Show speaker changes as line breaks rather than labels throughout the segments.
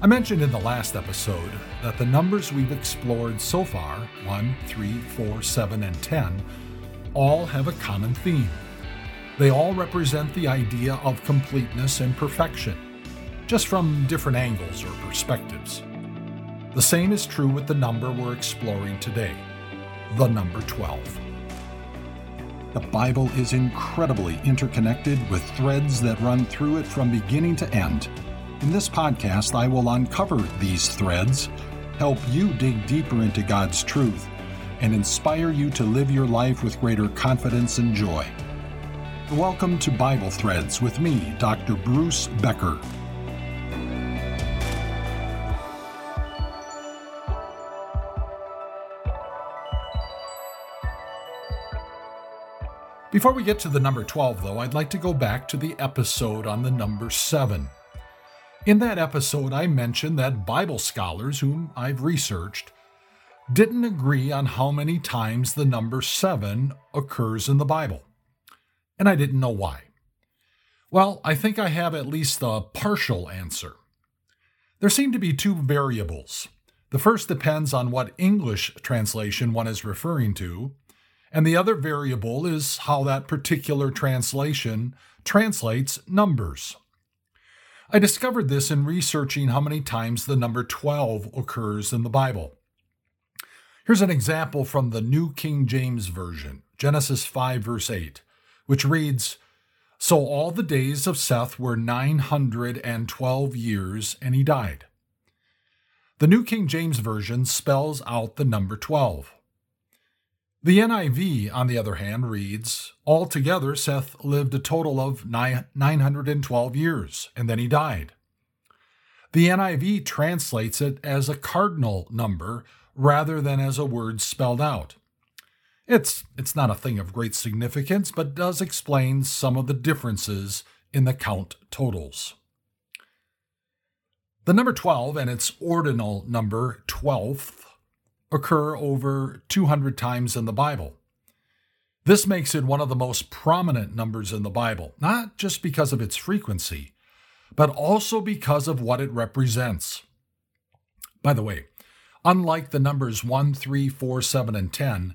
I mentioned in the last episode that the numbers we've explored so far 1, 3, 4, 7, and 10 all have a common theme. They all represent the idea of completeness and perfection, just from different angles or perspectives. The same is true with the number we're exploring today, the number 12. The Bible is incredibly interconnected with threads that run through it from beginning to end. In this podcast, I will uncover these threads, help you dig deeper into God's truth, and inspire you to live your life with greater confidence and joy. Welcome to Bible Threads with me, Dr. Bruce Becker. Before we get to the number 12, though, I'd like to go back to the episode on the number 7. In that episode, I mentioned that Bible scholars, whom I've researched, didn't agree on how many times the number seven occurs in the Bible. And I didn't know why. Well, I think I have at least a partial answer. There seem to be two variables. The first depends on what English translation one is referring to, and the other variable is how that particular translation translates numbers. I discovered this in researching how many times the number 12 occurs in the Bible. Here's an example from the New King James Version, Genesis 5, verse 8, which reads So all the days of Seth were 912 years, and he died. The New King James Version spells out the number 12. The NIV, on the other hand, reads Altogether, Seth lived a total of 912 years, and then he died. The NIV translates it as a cardinal number rather than as a word spelled out. It's, it's not a thing of great significance, but does explain some of the differences in the count totals. The number 12 and its ordinal number, 12th, occur over 200 times in the Bible. This makes it one of the most prominent numbers in the Bible, not just because of its frequency, but also because of what it represents. By the way, unlike the numbers 1, 3, 4, 7, and 10,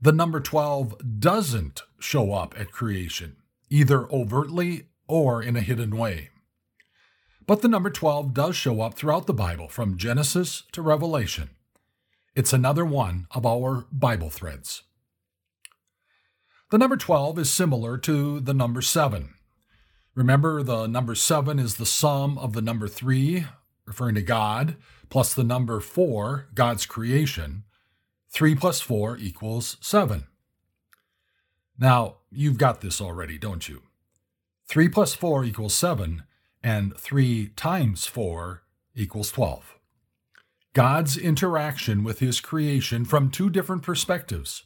the number 12 doesn't show up at creation, either overtly or in a hidden way. But the number 12 does show up throughout the Bible, from Genesis to Revelation. It's another one of our Bible threads. The number 12 is similar to the number 7. Remember, the number 7 is the sum of the number 3, referring to God, plus the number 4, God's creation. 3 plus 4 equals 7. Now, you've got this already, don't you? 3 plus 4 equals 7, and 3 times 4 equals 12. God's interaction with his creation from two different perspectives.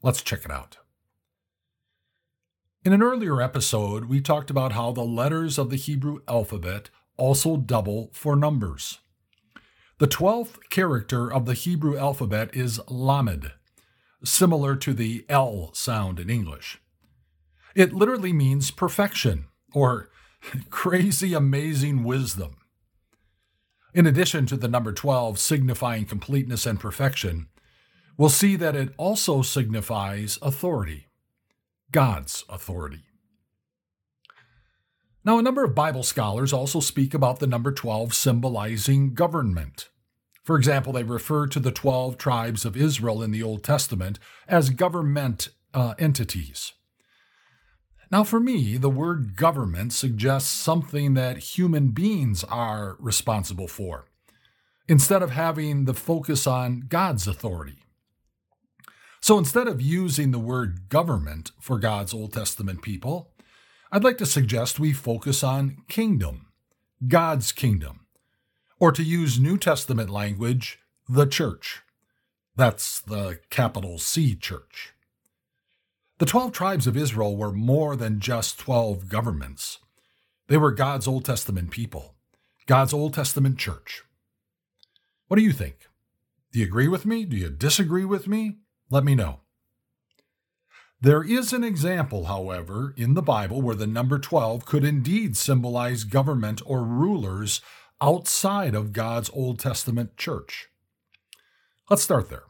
Let's check it out. In an earlier episode, we talked about how the letters of the Hebrew alphabet also double for numbers. The 12th character of the Hebrew alphabet is Lamed, similar to the L sound in English. It literally means perfection or crazy amazing wisdom. In addition to the number 12 signifying completeness and perfection, we'll see that it also signifies authority, God's authority. Now, a number of Bible scholars also speak about the number 12 symbolizing government. For example, they refer to the 12 tribes of Israel in the Old Testament as government uh, entities. Now, for me, the word government suggests something that human beings are responsible for, instead of having the focus on God's authority. So instead of using the word government for God's Old Testament people, I'd like to suggest we focus on kingdom, God's kingdom, or to use New Testament language, the church. That's the capital C church. The 12 tribes of Israel were more than just 12 governments. They were God's Old Testament people, God's Old Testament church. What do you think? Do you agree with me? Do you disagree with me? Let me know. There is an example, however, in the Bible where the number 12 could indeed symbolize government or rulers outside of God's Old Testament church? Let's start there.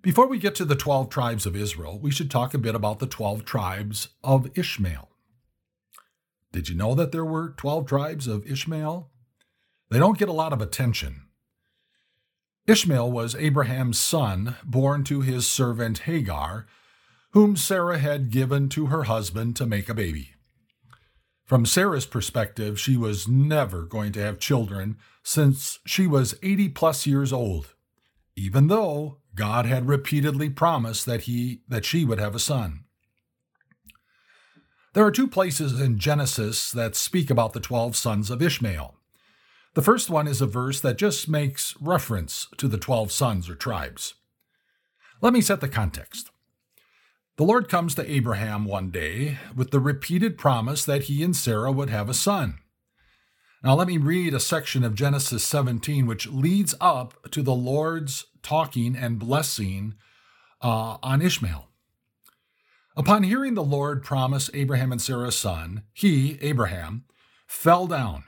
Before we get to the 12 tribes of Israel, we should talk a bit about the 12 tribes of Ishmael. Did you know that there were 12 tribes of Ishmael? They don't get a lot of attention. Ishmael was Abraham's son, born to his servant Hagar, whom Sarah had given to her husband to make a baby. From Sarah's perspective, she was never going to have children since she was 80 plus years old, even though God had repeatedly promised that he that she would have a son. There are two places in Genesis that speak about the 12 sons of Ishmael. The first one is a verse that just makes reference to the 12 sons or tribes. Let me set the context. The Lord comes to Abraham one day with the repeated promise that he and Sarah would have a son. Now, let me read a section of Genesis 17 which leads up to the Lord's talking and blessing uh, on Ishmael. Upon hearing the Lord promise Abraham and Sarah a son, he, Abraham, fell down.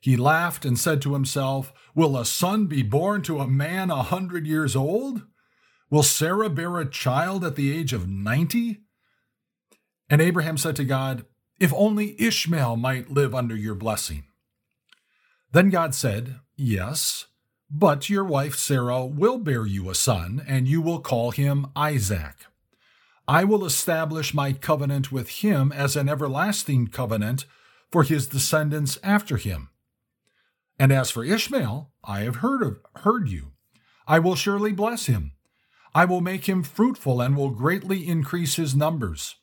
He laughed and said to himself, Will a son be born to a man a hundred years old? Will Sarah bear a child at the age of 90? And Abraham said to God, If only Ishmael might live under your blessing. Then God said, Yes, but your wife Sarah will bear you a son, and you will call him Isaac. I will establish my covenant with him as an everlasting covenant for his descendants after him. And as for Ishmael, I have heard of heard you. I will surely bless him. I will make him fruitful and will greatly increase his numbers.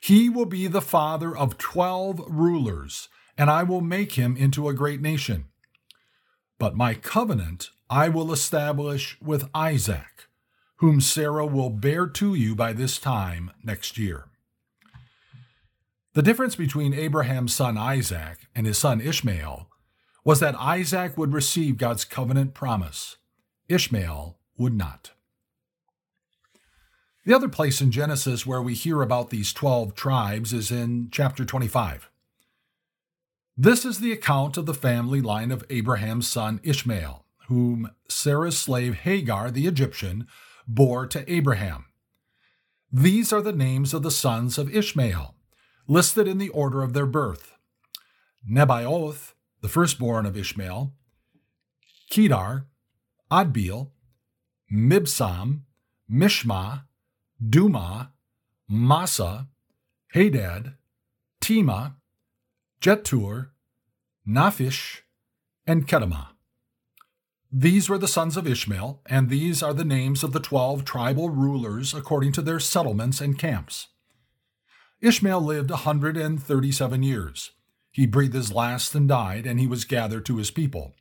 He will be the father of twelve rulers, and I will make him into a great nation. But my covenant I will establish with Isaac, whom Sarah will bear to you by this time next year. The difference between Abraham's son Isaac and his son Ishmael was that Isaac would receive God's covenant promise, Ishmael would not. The other place in Genesis where we hear about these 12 tribes is in chapter 25. This is the account of the family line of Abraham's son Ishmael, whom Sarah's slave Hagar the Egyptian bore to Abraham. These are the names of the sons of Ishmael, listed in the order of their birth Nebaioth, the firstborn of Ishmael, Kedar, Adbeel, Mibsam, Mishma, Duma, Massa, Hadad, Tema, Jetur, Naphish, and Kedemah. These were the sons of Ishmael, and these are the names of the twelve tribal rulers according to their settlements and camps. Ishmael lived a hundred and thirty seven years. He breathed his last and died, and he was gathered to his people.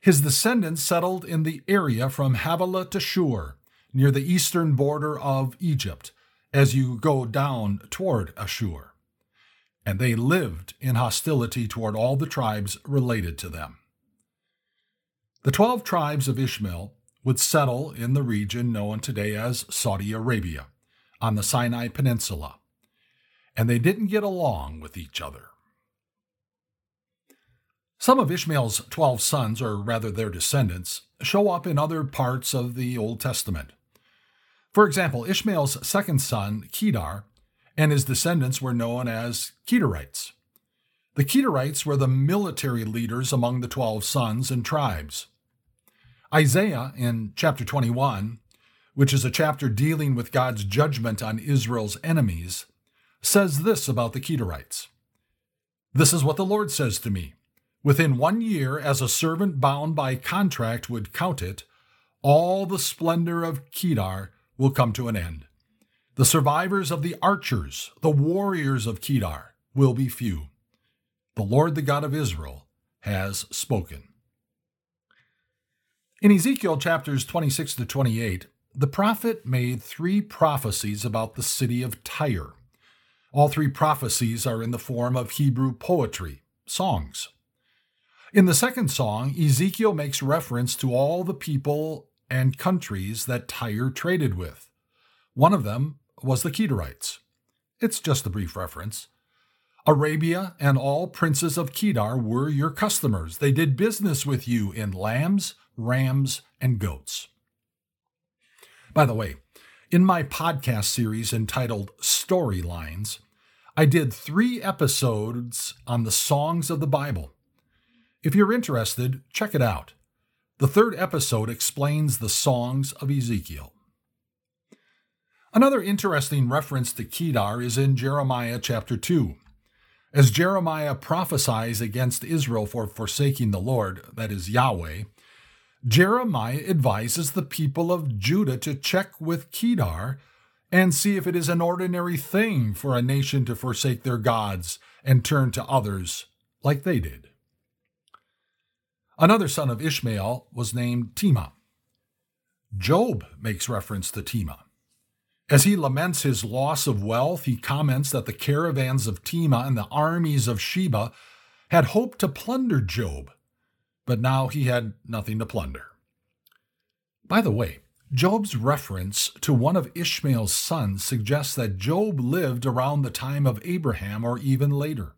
His descendants settled in the area from Havilah to Shur, near the eastern border of Egypt as you go down toward Ashur. And they lived in hostility toward all the tribes related to them. The twelve tribes of Ishmael would settle in the region known today as Saudi Arabia, on the Sinai Peninsula, and they didn't get along with each other. Some of Ishmael's twelve sons, or rather their descendants, show up in other parts of the Old Testament. For example, Ishmael's second son, Kedar, and his descendants were known as Kedarites. The Kedarites were the military leaders among the 12 sons and tribes. Isaiah in chapter 21, which is a chapter dealing with God's judgment on Israel's enemies, says this about the Kedarites This is what the Lord says to me Within one year, as a servant bound by contract would count it, all the splendor of Kedar will come to an end. The survivors of the archers, the warriors of Kedar, will be few. The Lord, the God of Israel, has spoken. In Ezekiel chapters 26 to 28, the prophet made three prophecies about the city of Tyre. All three prophecies are in the form of Hebrew poetry, songs. In the second song, Ezekiel makes reference to all the people and countries that Tyre traded with. One of them was the Kedarites. It's just a brief reference. Arabia and all princes of Kedar were your customers. They did business with you in lambs, rams, and goats. By the way, in my podcast series entitled Storylines, I did three episodes on the songs of the Bible. If you're interested, check it out. The third episode explains the songs of Ezekiel. Another interesting reference to Kedar is in Jeremiah chapter 2. As Jeremiah prophesies against Israel for forsaking the Lord, that is Yahweh, Jeremiah advises the people of Judah to check with Kedar and see if it is an ordinary thing for a nation to forsake their gods and turn to others like they did. Another son of Ishmael was named Tema. Job makes reference to Tema. As he laments his loss of wealth, he comments that the caravans of Tema and the armies of Sheba had hoped to plunder Job but now he had nothing to plunder. By the way, Job's reference to one of Ishmael's sons suggests that Job lived around the time of Abraham or even later.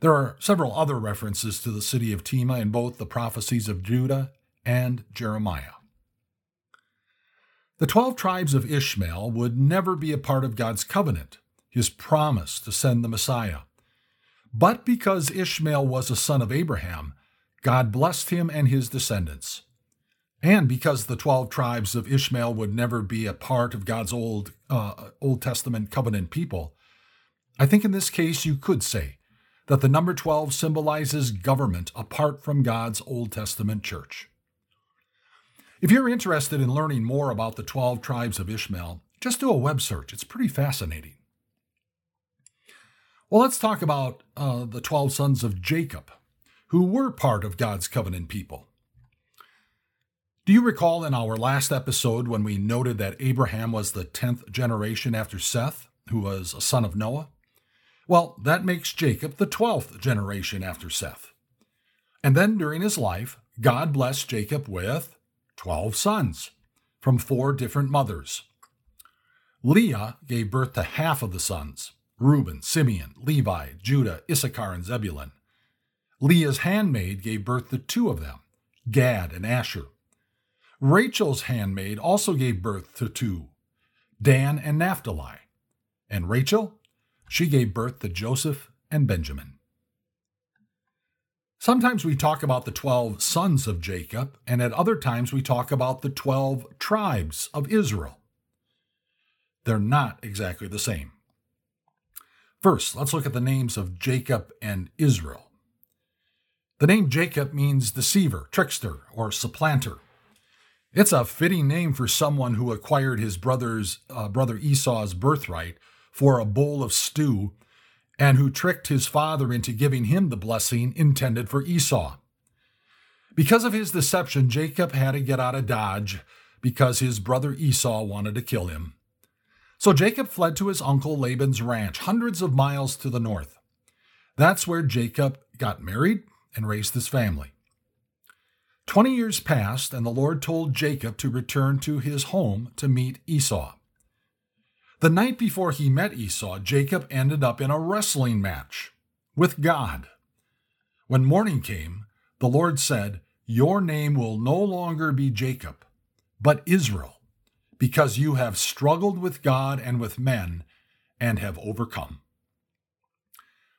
There are several other references to the city of Tema in both the prophecies of Judah and Jeremiah. The twelve tribes of Ishmael would never be a part of God's covenant, his promise to send the Messiah. But because Ishmael was a son of Abraham, God blessed him and his descendants. And because the 12 tribes of Ishmael would never be a part of God's Old, uh, Old Testament covenant people, I think in this case you could say that the number 12 symbolizes government apart from God's Old Testament church. If you're interested in learning more about the 12 tribes of Ishmael, just do a web search. It's pretty fascinating. Well, let's talk about uh, the 12 sons of Jacob who were part of God's covenant people. Do you recall in our last episode when we noted that Abraham was the 10th generation after Seth, who was a son of Noah? Well, that makes Jacob the 12th generation after Seth. And then during his life, God blessed Jacob with 12 sons from four different mothers. Leah gave birth to half of the sons Reuben, Simeon, Levi, Judah, Issachar, and Zebulun. Leah's handmaid gave birth to two of them, Gad and Asher. Rachel's handmaid also gave birth to two, Dan and Naphtali. And Rachel, she gave birth to Joseph and Benjamin. Sometimes we talk about the 12 sons of Jacob, and at other times we talk about the 12 tribes of Israel. They're not exactly the same. First, let's look at the names of Jacob and Israel. The name Jacob means deceiver, trickster, or supplanter. It's a fitting name for someone who acquired his brother's uh, brother Esau's birthright for a bowl of stew and who tricked his father into giving him the blessing intended for Esau. Because of his deception, Jacob had to get out of Dodge because his brother Esau wanted to kill him. So Jacob fled to his uncle Laban's ranch, hundreds of miles to the north. That's where Jacob got married and raised his family. Twenty years passed, and the Lord told Jacob to return to his home to meet Esau. The night before he met Esau, Jacob ended up in a wrestling match with God. When morning came, the Lord said, Your name will no longer be Jacob, but Israel, because you have struggled with God and with men and have overcome.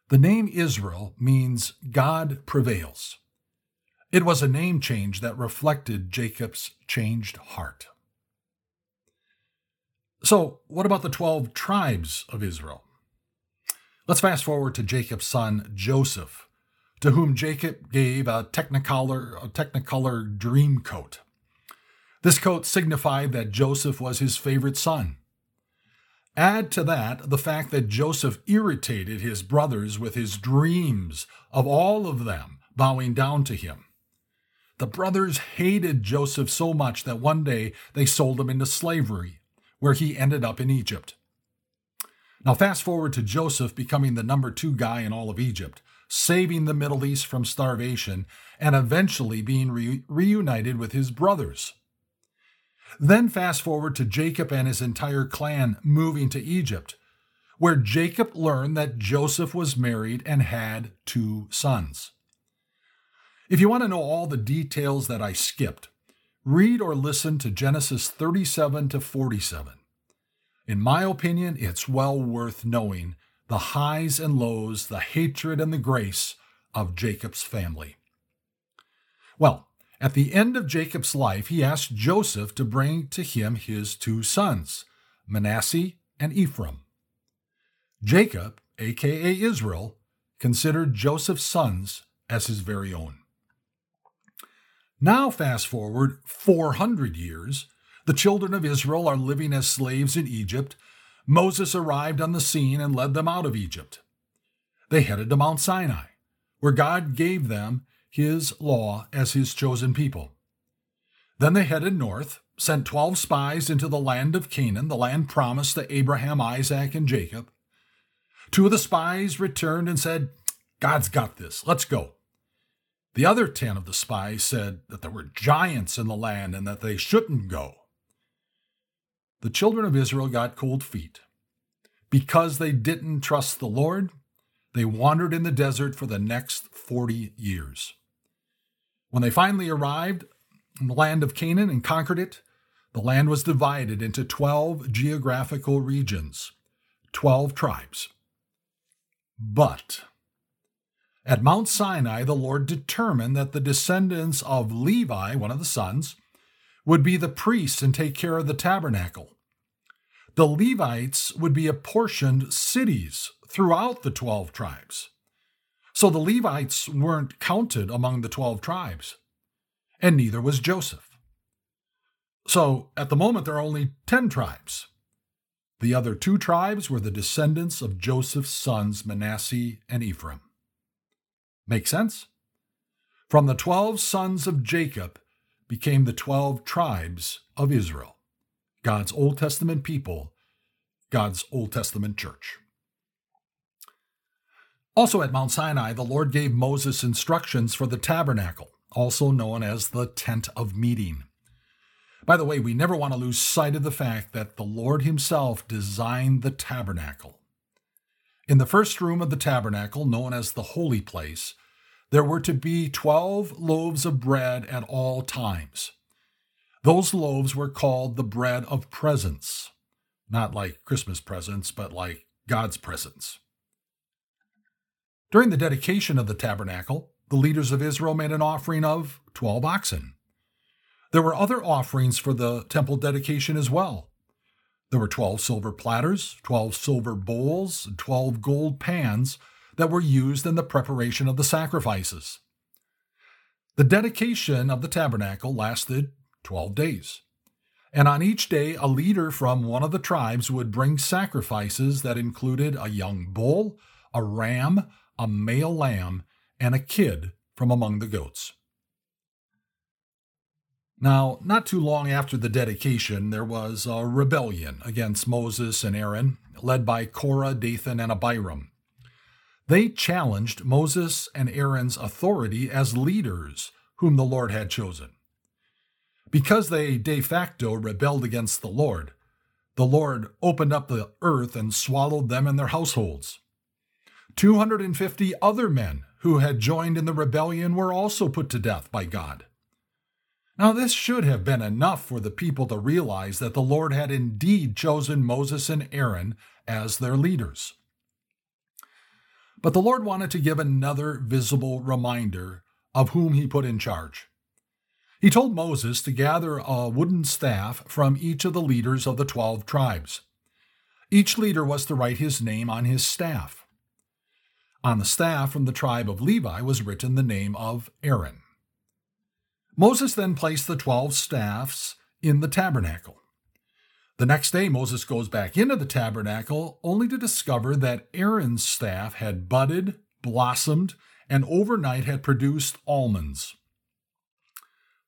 The name Israel means God prevails. It was a name change that reflected Jacob's changed heart. So, what about the 12 tribes of Israel? Let's fast forward to Jacob's son Joseph, to whom Jacob gave a technicolor, a technicolor dream coat. This coat signified that Joseph was his favorite son. Add to that the fact that Joseph irritated his brothers with his dreams of all of them bowing down to him. The brothers hated Joseph so much that one day they sold him into slavery, where he ended up in Egypt. Now, fast forward to Joseph becoming the number two guy in all of Egypt, saving the Middle East from starvation, and eventually being re- reunited with his brothers. Then fast forward to Jacob and his entire clan moving to Egypt, where Jacob learned that Joseph was married and had two sons. If you want to know all the details that I skipped, read or listen to Genesis 37 to 47. In my opinion, it's well worth knowing the highs and lows, the hatred and the grace of Jacob's family. Well, at the end of Jacob's life, he asked Joseph to bring to him his two sons, Manasseh and Ephraim. Jacob, aka Israel, considered Joseph's sons as his very own. Now, fast forward 400 years, the children of Israel are living as slaves in Egypt. Moses arrived on the scene and led them out of Egypt. They headed to Mount Sinai, where God gave them his law as his chosen people. Then they headed north, sent 12 spies into the land of Canaan, the land promised to Abraham, Isaac, and Jacob. Two of the spies returned and said, God's got this, let's go. The other 10 of the spies said that there were giants in the land and that they shouldn't go. The children of Israel got cold feet. Because they didn't trust the Lord, they wandered in the desert for the next 40 years. When they finally arrived in the land of Canaan and conquered it, the land was divided into 12 geographical regions, 12 tribes. But at Mount Sinai, the Lord determined that the descendants of Levi, one of the sons, would be the priests and take care of the tabernacle. The Levites would be apportioned cities throughout the 12 tribes. So the Levites weren't counted among the 12 tribes, and neither was Joseph. So at the moment, there are only 10 tribes. The other two tribes were the descendants of Joseph's sons, Manasseh and Ephraim. Make sense? From the 12 sons of Jacob became the 12 tribes of Israel, God's Old Testament people, God's Old Testament church. Also at Mount Sinai, the Lord gave Moses instructions for the tabernacle, also known as the tent of meeting. By the way, we never want to lose sight of the fact that the Lord Himself designed the tabernacle. In the first room of the tabernacle, known as the holy place, there were to be 12 loaves of bread at all times. Those loaves were called the bread of presence, not like Christmas presents, but like God's presence. During the dedication of the tabernacle, the leaders of Israel made an offering of 12 oxen. There were other offerings for the temple dedication as well. There were 12 silver platters, 12 silver bowls, and 12 gold pans that were used in the preparation of the sacrifices. The dedication of the tabernacle lasted 12 days. And on each day, a leader from one of the tribes would bring sacrifices that included a young bull, a ram, a male lamb, and a kid from among the goats. Now, not too long after the dedication, there was a rebellion against Moses and Aaron, led by Korah, Dathan, and Abiram. They challenged Moses and Aaron's authority as leaders whom the Lord had chosen. Because they de facto rebelled against the Lord, the Lord opened up the earth and swallowed them and their households. 250 other men who had joined in the rebellion were also put to death by God. Now, this should have been enough for the people to realize that the Lord had indeed chosen Moses and Aaron as their leaders. But the Lord wanted to give another visible reminder of whom he put in charge. He told Moses to gather a wooden staff from each of the leaders of the twelve tribes. Each leader was to write his name on his staff. On the staff from the tribe of Levi was written the name of Aaron. Moses then placed the twelve staffs in the tabernacle. The next day, Moses goes back into the tabernacle only to discover that Aaron's staff had budded, blossomed, and overnight had produced almonds.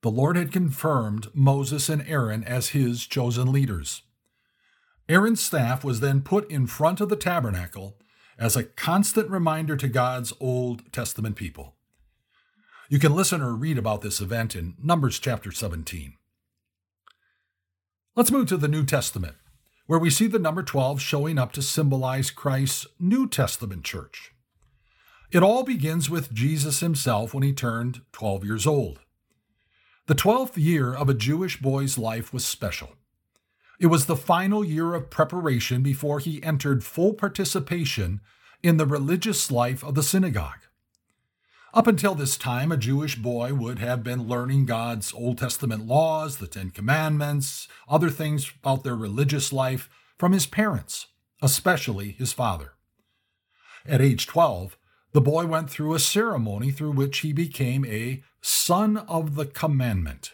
The Lord had confirmed Moses and Aaron as his chosen leaders. Aaron's staff was then put in front of the tabernacle as a constant reminder to God's Old Testament people. You can listen or read about this event in Numbers chapter 17. Let's move to the New Testament. where we see the number 12 showing up to symbolize Christ's New Testament church. It all begins with Jesus himself when he turned 12 years old. The 12th year of a Jewish boy's life was special. It was the final year of preparation before he entered full participation in the religious life of the synagogue. Up until this time, a Jewish boy would have been learning God's Old Testament laws, the Ten Commandments, other things about their religious life from his parents, especially his father. At age 12, the boy went through a ceremony through which he became a son of the commandment,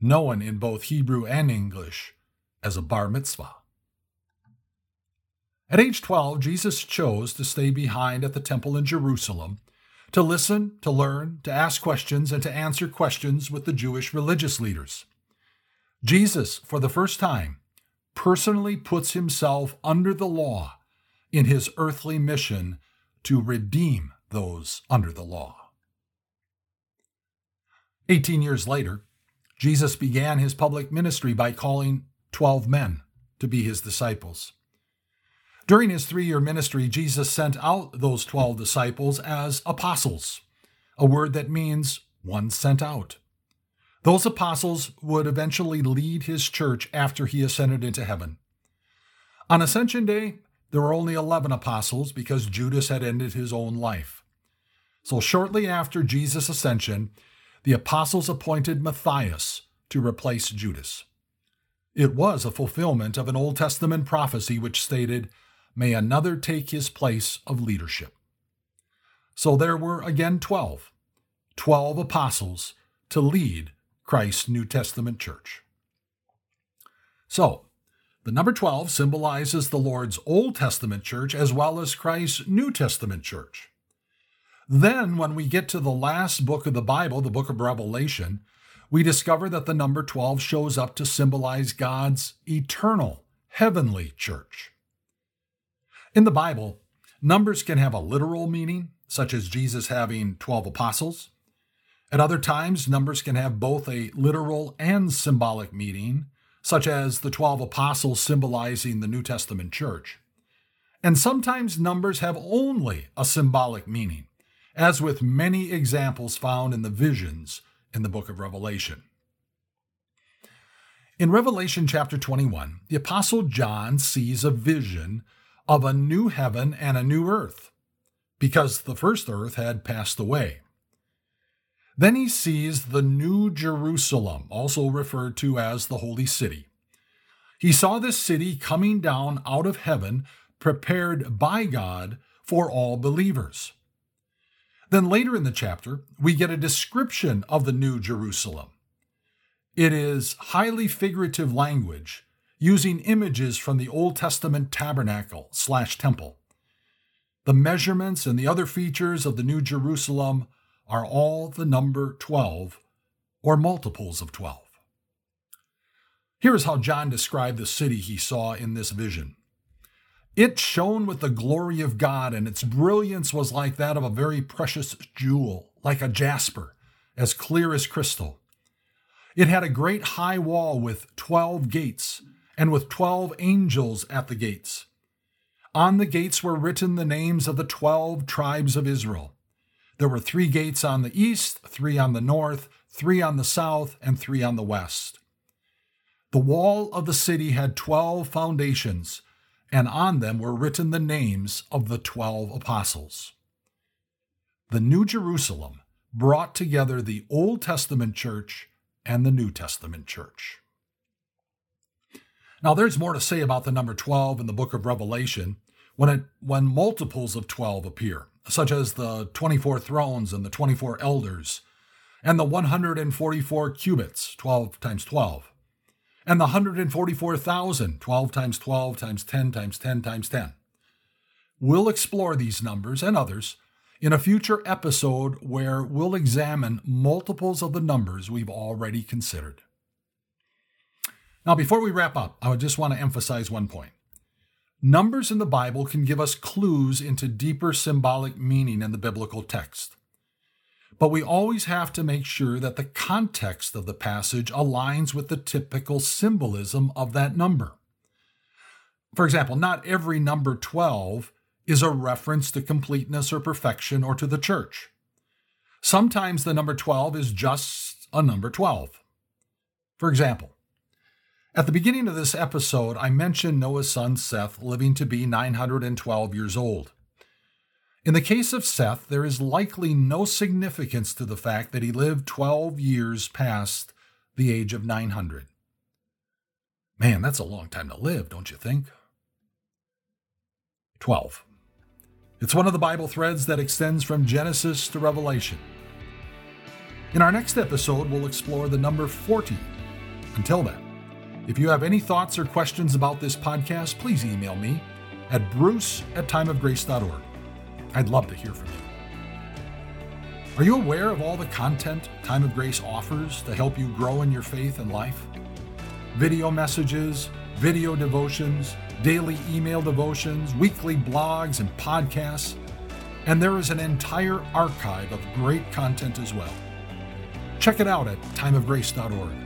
known in both Hebrew and English as a bar mitzvah. At age 12, Jesus chose to stay behind at the temple in Jerusalem to listen, to learn, to ask questions, and to answer questions with the Jewish religious leaders. Jesus, for the first time, personally puts himself under the law in his earthly mission to redeem those under the law. Eighteen years later, Jesus began his public ministry by calling 12 men to be his disciples. During his three year ministry, Jesus sent out those 12 disciples as apostles, a word that means one sent out. Those apostles would eventually lead his church after he ascended into heaven. On Ascension Day, there were only 11 apostles because Judas had ended his own life. So, shortly after Jesus' ascension, the apostles appointed Matthias to replace Judas. It was a fulfillment of an Old Testament prophecy which stated, may another take his place of leadership. So there were again 12, 12 apostles to lead Christ's New Testament church. So, the number 12 symbolizes the Lord's Old Testament church as well as Christ's New Testament church. Then, when we get to the last book of the Bible, the book of Revelation, we discover that the number 12 shows up to symbolize God's eternal, heavenly church. In the Bible, numbers can have a literal meaning, such as Jesus having 12 apostles. At other times, numbers can have both a literal and symbolic meaning, such as the 12 apostles symbolizing the New Testament church. And sometimes numbers have only a symbolic meaning, as with many examples found in the visions in the book of Revelation. In Revelation chapter 21, the Apostle John sees a vision of a new heaven and a new earth, because the first earth had passed away. Then he sees the New Jerusalem, also referred to as the Holy City. He saw this city coming down out of heaven, prepared by God for all believers. Then later in the chapter, we get a description of the New Jerusalem. It is highly figurative language using images from the Old Testament tabernacle slash temple. The measurements and the other features of the New Jerusalem are all the number 12 or multiples of 12. Here is how John described the city he saw in this vision. It shone with the glory of God, and its brilliance was like that of a very precious jewel, like a jasper, as clear as crystal. It had a great high wall with 12 gates and with twelve angels at the gates. On the gates were written the names of the twelve tribes of Israel. There were three gates on the east, three on the north, three on the south, and three on the west. The wall of the city had twelve foundations, and on them were written the names of the twelve apostles. The New Jerusalem brought together the Old Testament church and the New Testament church. Now, there's more to say about the number 12 in the book of Revelation when, it, when multiples of 12 appear, such as the 24 thrones and the 24 elders, and the 144 cubits, 12 times 12, and the 144,000, 12 times 12 times 10 times 10 times 10. We'll explore these numbers and others in a future episode where we'll examine multiples of the numbers we've already considered. Now, before we wrap up, I would just want to emphasize one point. Numbers in the Bible can give us clues into deeper symbolic meaning in the biblical text. But we always have to make sure that the context of the passage aligns with the typical symbolism of that number. For example, not every number 12 is a reference to completeness or perfection or to the church. Sometimes the number 12 is just a number 12. For example, at the beginning of this episode, I mentioned Noah's son Seth living to be 912 years old. In the case of Seth, there is likely no significance to the fact that he lived 12 years past the age of 900. Man, that's a long time to live, don't you think? 12. It's one of the Bible threads that extends from Genesis to Revelation. In our next episode, we'll explore the number 40. Until then, if you have any thoughts or questions about this podcast, please email me at bruce at timeofgrace.org. I'd love to hear from you. Are you aware of all the content Time of Grace offers to help you grow in your faith and life? Video messages, video devotions, daily email devotions, weekly blogs, and podcasts. And there is an entire archive of great content as well. Check it out at timeofgrace.org.